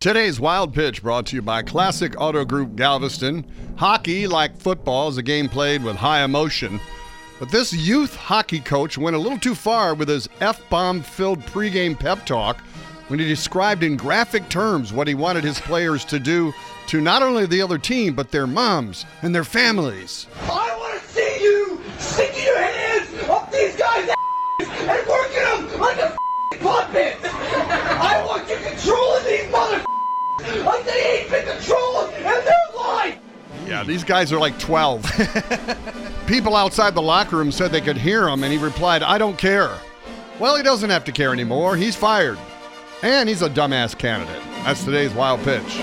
Today's Wild Pitch brought to you by Classic Auto Group Galveston. Hockey, like football, is a game played with high emotion. But this youth hockey coach went a little too far with his F bomb filled pregame pep talk when he described in graphic terms what he wanted his players to do to not only the other team, but their moms and their families. I want to see you sticking your hands up these guys' and working them like a puppet. I want you mother their life. Yeah, these guys are like 12. People outside the locker room said they could hear him, and he replied, I don't care. Well, he doesn't have to care anymore. He's fired. And he's a dumbass candidate. That's today's wild pitch.